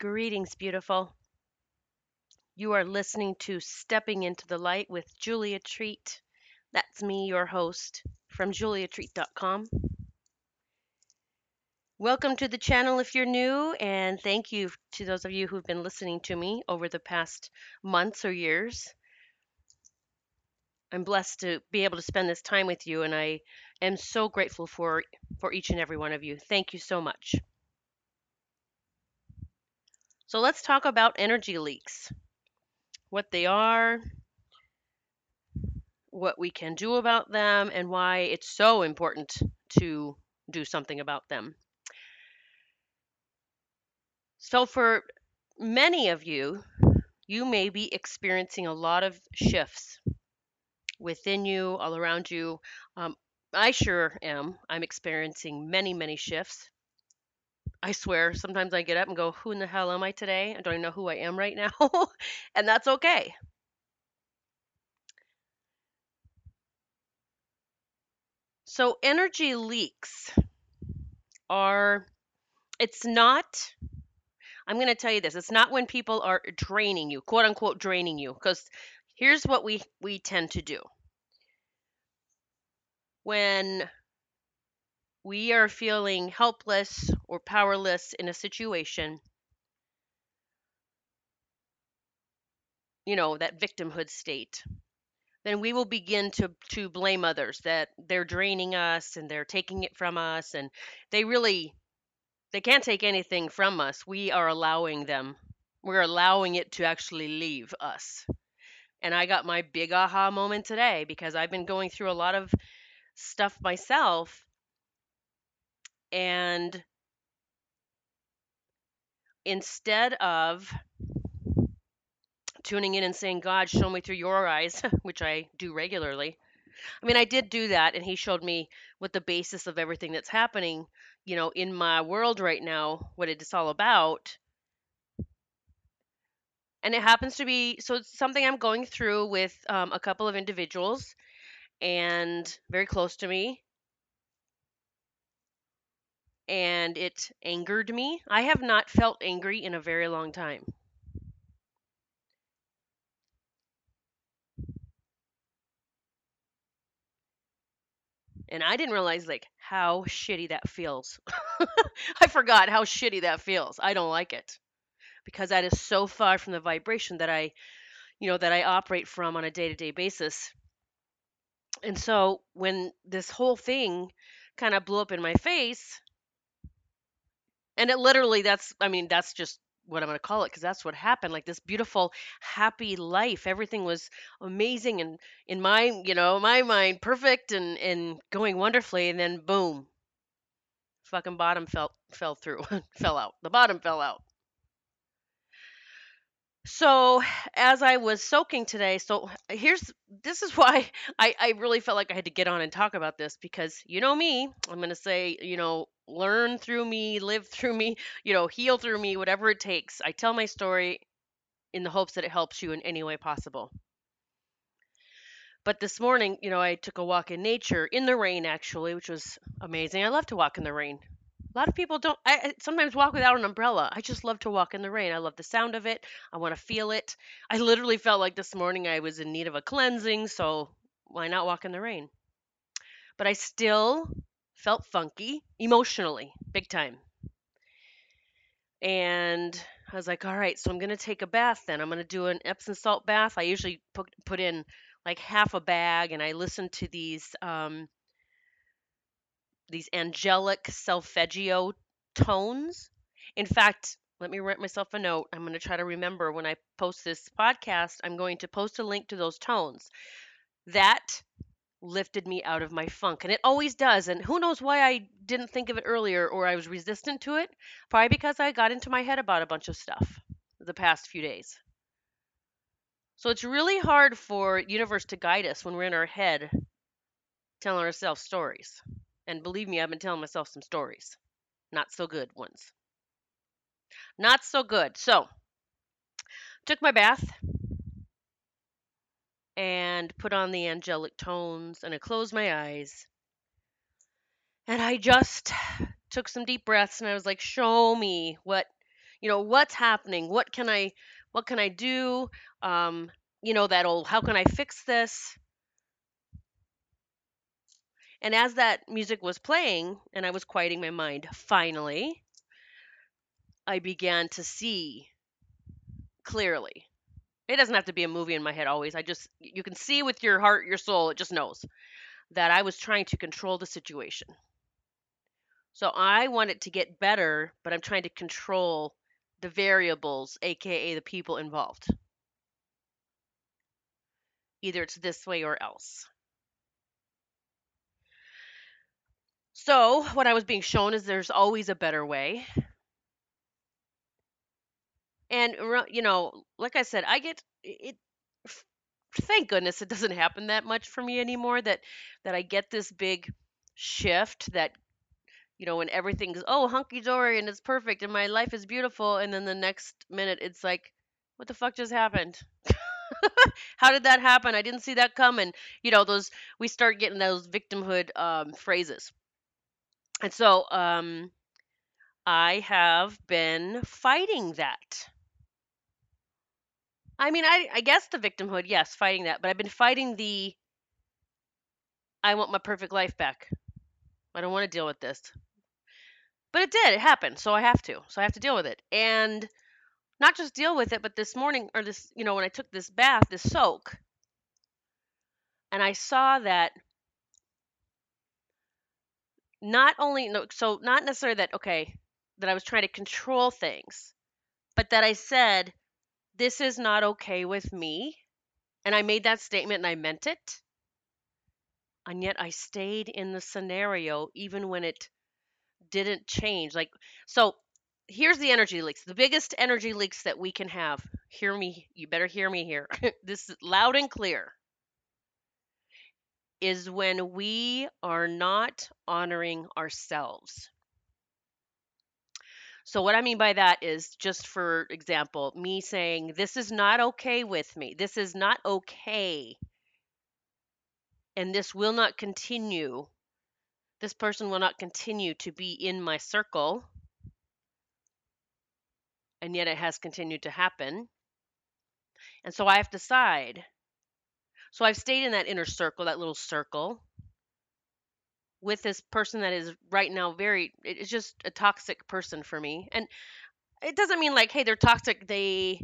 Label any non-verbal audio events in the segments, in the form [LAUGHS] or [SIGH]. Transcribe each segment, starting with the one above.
Greetings, beautiful. You are listening to Stepping into the Light with Julia Treat. That's me, your host from juliatreat.com. Welcome to the channel if you're new, and thank you to those of you who've been listening to me over the past months or years. I'm blessed to be able to spend this time with you, and I am so grateful for, for each and every one of you. Thank you so much. So let's talk about energy leaks what they are, what we can do about them, and why it's so important to do something about them. So, for many of you, you may be experiencing a lot of shifts within you, all around you. Um, I sure am. I'm experiencing many, many shifts. I swear, sometimes I get up and go, Who in the hell am I today? I don't even know who I am right now. [LAUGHS] and that's okay. So, energy leaks are, it's not, I'm going to tell you this, it's not when people are draining you, quote unquote, draining you, because here's what we, we tend to do. When we are feeling helpless or powerless in a situation, you know, that victimhood state, then we will begin to to blame others that they're draining us and they're taking it from us and they really they can't take anything from us. We are allowing them. We're allowing it to actually leave us. And I got my big aha moment today because I've been going through a lot of stuff myself and instead of tuning in and saying, God, show me through your eyes, [LAUGHS] which I do regularly. I mean, I did do that, and he showed me what the basis of everything that's happening, you know, in my world right now, what it's all about. And it happens to be so it's something I'm going through with um, a couple of individuals and very close to me. And it angered me. I have not felt angry in a very long time. and I didn't realize like how shitty that feels. [LAUGHS] I forgot how shitty that feels. I don't like it because that is so far from the vibration that I, you know, that I operate from on a day-to-day basis. And so when this whole thing kind of blew up in my face, and it literally that's I mean that's just what I'm going to call it because that's what happened. Like this beautiful, happy life. Everything was amazing and in my, you know, my mind, perfect and and going wonderfully. And then boom, fucking bottom fell fell through, [LAUGHS] fell out. The bottom fell out. So as I was soaking today, so here's this is [LAUGHS] why I, I really felt like I had to get on and talk about this because you know me, I'm gonna say, you know, learn through me, live [LAUGHS] through me, you know, heal through me, whatever it takes. I tell my story in the hopes that it helps you in any way possible. But this morning, you know, I took a walk in nature in the rain actually, which was amazing. I love to walk in the rain. A lot of people don't. I sometimes walk without an umbrella. I just love to walk in the rain. I love the sound of it. I want to feel it. I literally felt like this morning I was in need of a cleansing, so why not walk in the rain? But I still felt funky emotionally, big time. And I was like, all right, so I'm going to take a bath then. I'm going to do an Epsom salt bath. I usually put, put in like half a bag and I listen to these um, these angelic solfeggio tones. In fact, let me write myself a note. I'm going to try to remember when I post this podcast, I'm going to post a link to those tones. That lifted me out of my funk. And it always does. And who knows why I didn't think of it earlier or I was resistant to it? Probably because I got into my head about a bunch of stuff the past few days. So it's really hard for universe to guide us when we're in our head telling ourselves stories. And believe me, I've been telling myself some stories. Not so good ones. Not so good. So, took my bath and put on the angelic tones and I closed my eyes. And I just took some deep breaths and I was like, show me what, You know, what's happening? What can I what can I do? Um, you know, that old how can I fix this? And as that music was playing and I was quieting my mind, finally, I began to see clearly. It doesn't have to be a movie in my head always. I just you can see with your heart, your soul, it just knows that I was trying to control the situation. So I want it to get better, but I'm trying to control the variables, aka the people involved. Either it's this way or else. So, what I was being shown is there's always a better way. And you know, like I said, I get it thank goodness it doesn't happen that much for me anymore that that I get this big shift that you know when everything's oh hunky dory and it's perfect and my life is beautiful and then the next minute it's like what the fuck just happened? [LAUGHS] How did that happen? I didn't see that coming. You know those we start getting those victimhood um, phrases and so um, i have been fighting that I mean, I I guess the victimhood, yes, fighting that, but I've been fighting the I want my perfect life back. I don't want to deal with this. But it did. It happened. So I have to. So I have to deal with it. And not just deal with it, but this morning or this, you know, when I took this bath, this soak, and I saw that not only no so not necessarily that okay, that I was trying to control things, but that I said this is not okay with me. And I made that statement and I meant it. And yet I stayed in the scenario even when it didn't change. Like, so here's the energy leaks. The biggest energy leaks that we can have. Hear me, you better hear me here. [LAUGHS] this is loud and clear. Is when we are not honoring ourselves. So, what I mean by that is just for example, me saying, This is not okay with me. This is not okay. And this will not continue. This person will not continue to be in my circle. And yet it has continued to happen. And so I have to decide. So I've stayed in that inner circle, that little circle, with this person that is right now very it's just a toxic person for me and it doesn't mean like hey they're toxic they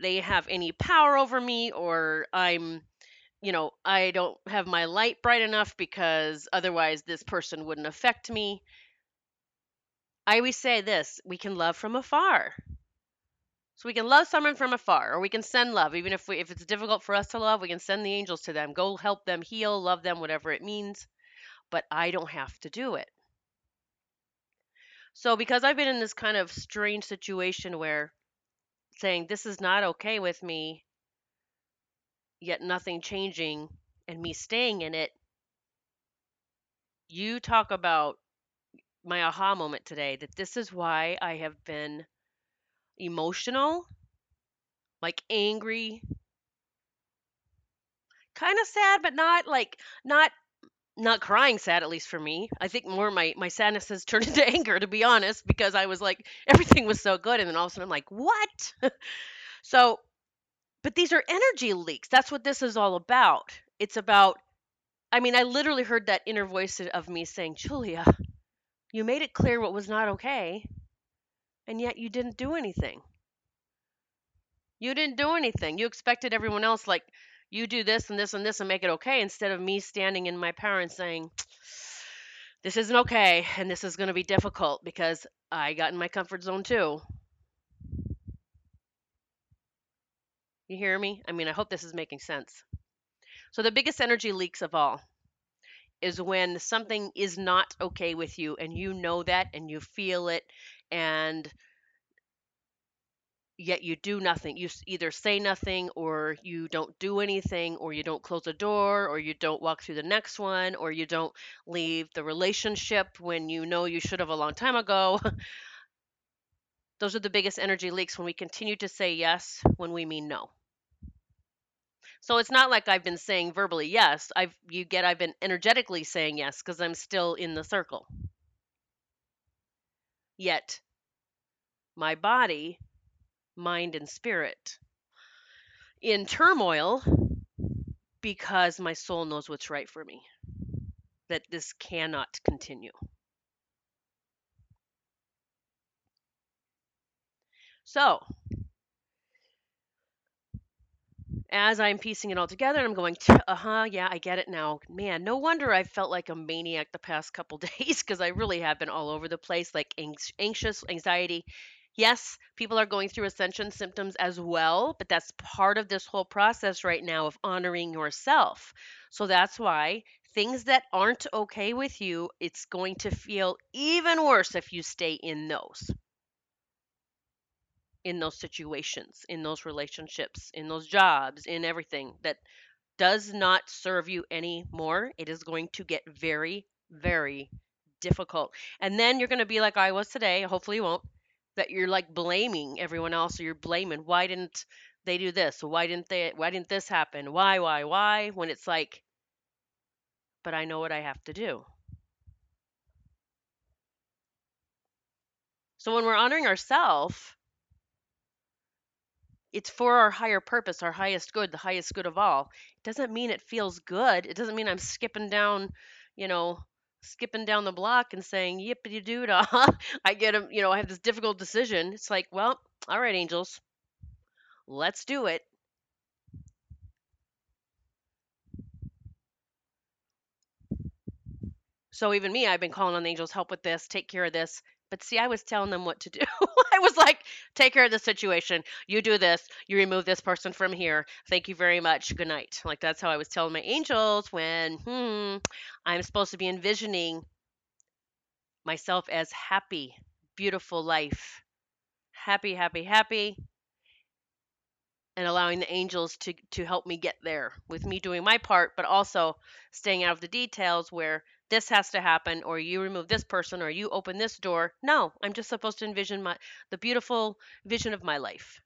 they have any power over me or i'm you know i don't have my light bright enough because otherwise this person wouldn't affect me. I always say this we can love from afar so we can love someone from afar or we can send love even if we if it's difficult for us to love we can send the angels to them go help them heal love them whatever it means but I don't have to do it. So, because I've been in this kind of strange situation where saying this is not okay with me, yet nothing changing, and me staying in it, you talk about my aha moment today that this is why I have been emotional, like angry, kind of sad, but not like, not not crying sad at least for me. I think more my my sadness has [LAUGHS] turned into anger to be honest because i was like [LAUGHS] everything was so good and then all of a sudden i'm like what? [LAUGHS] So but these are energy leaks. That's what this is all about. It's about i mean i literally heard that inner voice of me saying julia you made it clear what was not okay and yet you didn't do anything you didn't do anything you expected everyone else like you do this and this and this and make it okay instead of me standing in my power and saying this isn't okay and this is going to be difficult because I got in my comfort zone too. You hear me? I mean, I hope this is making sense. So, the biggest energy leaks of all is when something is not okay with you and you know that and you feel it and yet you do nothing. You either say nothing or you don't do anything or you don't close a door or you don't walk through the next one or you don't leave the relationship when you know you should have a long time ago. [LAUGHS] Those are the biggest energy leaks when we continue to say yes when we mean no. So it's not like I've been saying verbally yes. I've you get I've been energetically saying yes because I'm still in the circle. Yet my body, mind, and spirit in turmoil because my soul knows what's right for me, that this cannot continue. So, as I'm piecing it all together, I'm going, uh huh, yeah, I get it now. Man, no wonder I felt like a maniac the past couple [LAUGHS] days because I really have been all over the place, like anxious, anxiety. Yes, people are going through ascension symptoms as well, but that's part of this whole process right now of honoring yourself. So that's why things that aren't okay with you, it's going to feel even worse if you stay in those in those situations, in those relationships, in those jobs, in everything that does not serve you anymore, it is going to get very, very difficult. And then you're going to be like I was today, hopefully you won't, that you're like blaming everyone else or you're blaming why didn't they do this? Why didn't they why didn't this happen? Why, why, why? When it's like but I know what I have to do. So when we're honoring ourselves, it's for our higher purpose, our highest good, the highest good of all. It doesn't mean it feels good. It doesn't mean I'm skipping down, you know, skipping down the block and saying yippity doo dah. [LAUGHS] I get a, you know, I have this difficult decision. It's like, well, all right, angels, let's do it. So even me, I've been calling on the angels, help with this, take care of this. But see, I was telling them what to do. [LAUGHS] I was like, take care of the situation. You do this. You remove this person from here. Thank you very much. Good night. Like that's how I was telling my angels when hmm, I'm supposed to be envisioning myself as happy, beautiful life. Happy, happy, happy. And allowing the angels to, to help me get there with me doing my part, but also staying out of the details where this has to happen or you remove this person or you open this door. No, I'm just supposed to envision my the beautiful vision of my life.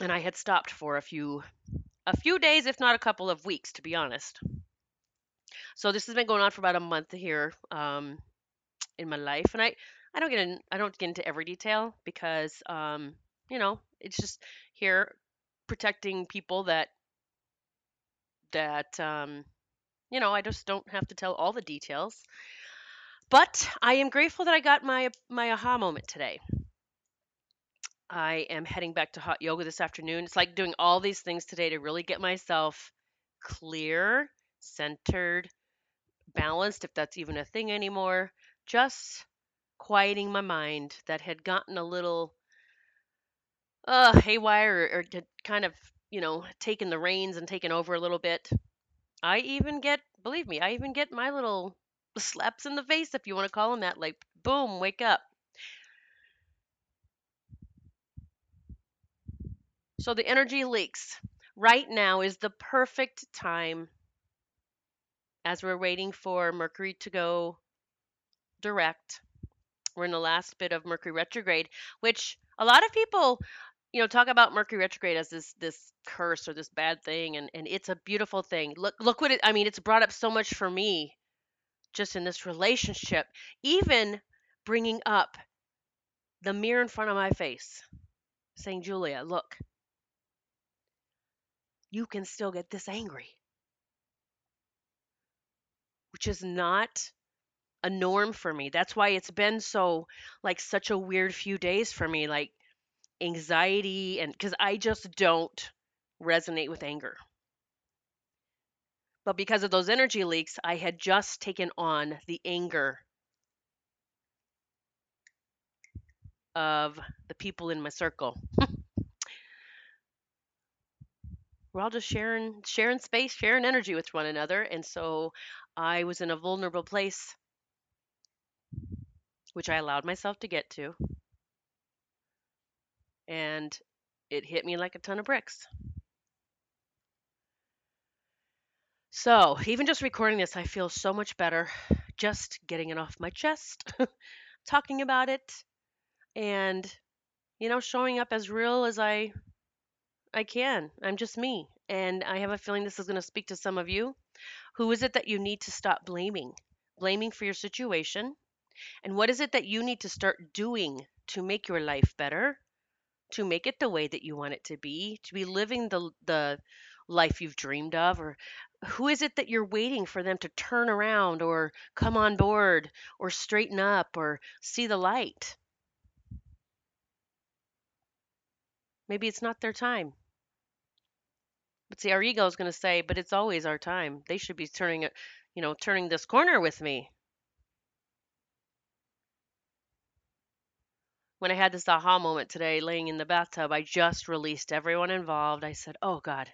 And I had stopped for a few a few days if not a couple of weeks to be honest. So this has been going on for about a month here um, in my life and I I don't get in I don't get into every detail because um, you know, it's just here protecting people that that um, you know, I just don't have to tell all the details. But I am grateful that I got my my aha moment today. I am heading back to hot yoga this afternoon. It's like doing all these things today to really get myself clear, centered, balanced, if that's even a thing anymore. Just quieting my mind that had gotten a little uh, haywire or, or kind of, you know, taken the reins and taken over a little bit. I even get, believe me, I even get my little slaps in the face, if you want to call them that, like, boom, wake up. So the energy leaks. Right now is the perfect time as we're waiting for Mercury to go direct. We're in the last bit of Mercury retrograde, which a lot of people you know talk about mercury retrograde as this this curse or this bad thing and and it's a beautiful thing. Look look what it i mean it's brought up so much for me just in this relationship even bringing up the mirror in front of my face saying julia look you can still get this angry. Which is not a norm for me. That's why it's been so like such a weird few days for me like anxiety and because I just don't resonate with anger. But because of those energy leaks, I had just taken on the anger of the people in my circle. [LAUGHS] We're all just sharing sharing space, sharing energy with one another, and so I was in a vulnerable place which I allowed myself to get to and it hit me like a ton of bricks. So, even just recording this, I feel so much better just getting it off my chest, [LAUGHS] talking about it, and you know, showing up as real as I I can. I'm just me, and I have a feeling this is going to speak to some of you. Who is it that you need to stop blaming? Blaming for your situation, And what is it that you need to start doing to make your life better, to make it the way that you want it to be, to be living the the life you've dreamed of or who is it that you're waiting for them to turn around or come on board or straighten up or see the light? Maybe it's not their time. But see, our ego is going to say, but it's always our time. They should be turning it, you know, turning this corner with me. When I had this aha moment today, laying in the bathtub, I just released everyone involved. I said, oh God,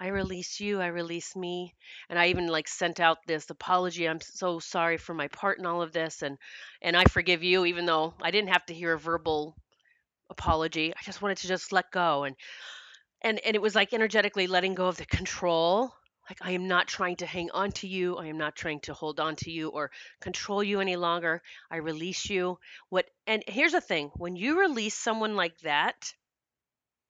I release you, I release me. And I even like sent out this apology. I'm so sorry for my part in all of this and and I forgive you even though I didn't have to hear a verbal apology. I just wanted to just let go and and and it was like energetically letting go of the control. Like I am not trying to hang on to you. I am not trying to hold on to you or control you any longer. I release you. What and here's the thing, when you release someone like that,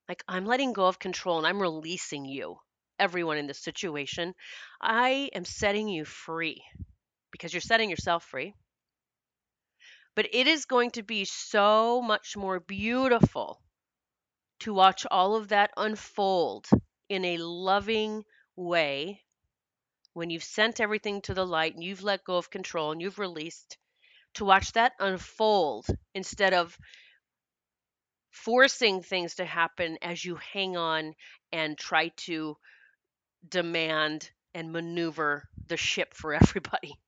like I'm letting go of control and I'm releasing you everyone in this situation, I am setting you free because you're setting yourself free. But it is going to be so much more beautiful to watch all of that unfold in a loving way when you've sent everything to the light and you've let go of control and you've released to watch that unfold instead of forcing things to happen as you hang on and try to demand and maneuver the ship for [LAUGHS] everybody.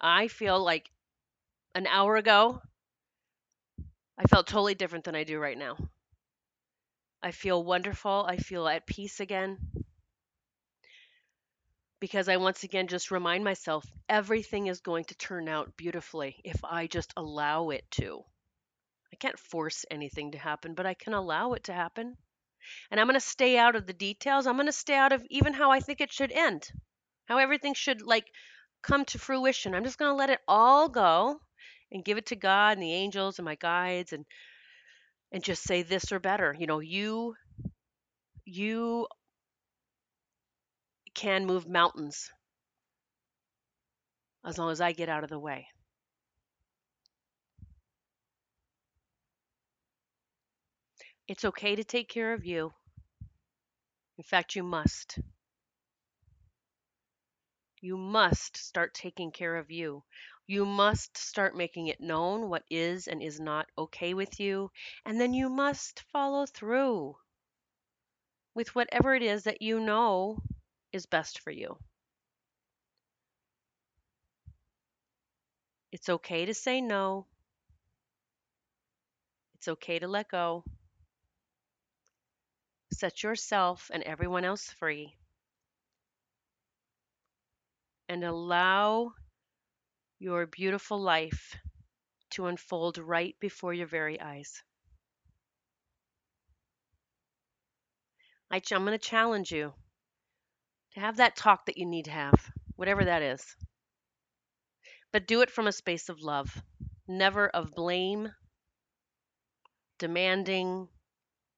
I feel like an hour ago, I felt totally different than I do right now. I feel wonderful. I feel at peace again. Because I once again just remind myself everything is going to turn out beautifully if I just allow it to. I can't force anything to happen, but I can allow it to happen. And I'm going to stay out of the details. I'm going to stay out of even how I think it should end, how everything should like come to fruition. I'm just going to let it all go and give it to God and the angels and my guides and and just say this or better. You know, you you can move mountains as long as I get out of the way. It's okay to take care of you. In fact, you must. You must start taking care of you. You must start making it known what is and is not okay with you, and then you must follow through with whatever it is that you know is best for you. It's okay to say no. It's okay to let go. Set yourself and everyone else free. And allow your beautiful life to unfold right before your very eyes. I, am going to challenge you to have that talk that you need to have, whatever that is. But do it from a space of love, never of blame, demanding.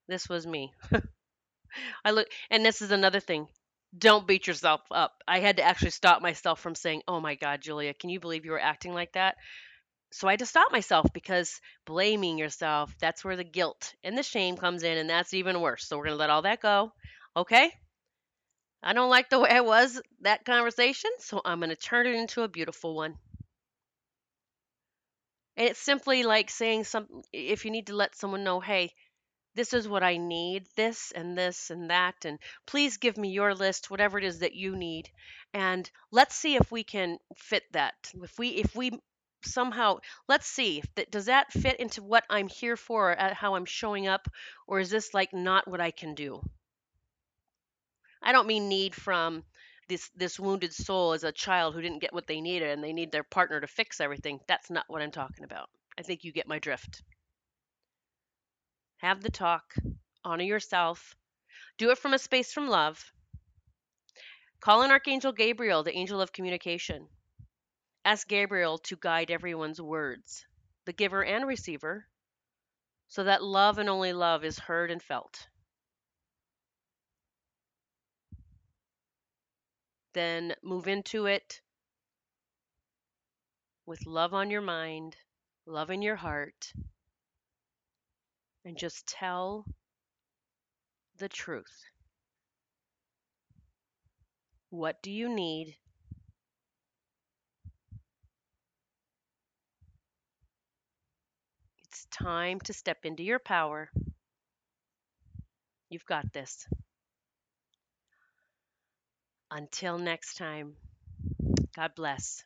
This was me. [LAUGHS] I look, and this is another thing. Don't beat yourself up. I had to actually stop myself from saying, "Oh my God, Julia, can you believe you were acting like that?" So I had to stop myself because blaming yourself, that's where the guilt and the shame comes in, and that's even worse. So we're going to let all that go. Okay? I don't like the way I was that conversation, so I'm going to turn it into a beautiful one. And it's simply like saying some if you need to let someone know, "Hey, this is what I need, this and this and that, and please give me your list, whatever it is that you need, and let's see if we can fit that. If we if we somehow let's see if that does that fit into what I'm here for, or how I'm showing up, or is this like not what I can do? I don't mean need from this this wounded soul as a child who didn't get what they needed and they need their partner to fix everything. That's not what I'm talking about. I think you get my drift. Have the talk, honor yourself, do it from a space from love. Call on Archangel Gabriel, the angel of communication. Ask Gabriel to guide everyone's words, the giver and receiver, so that love and only love is heard and felt. Then move into it with love on your mind, love in your heart, and just tell the truth. What do you need? It's time to step into your power. You've got this. Until next time, God bless.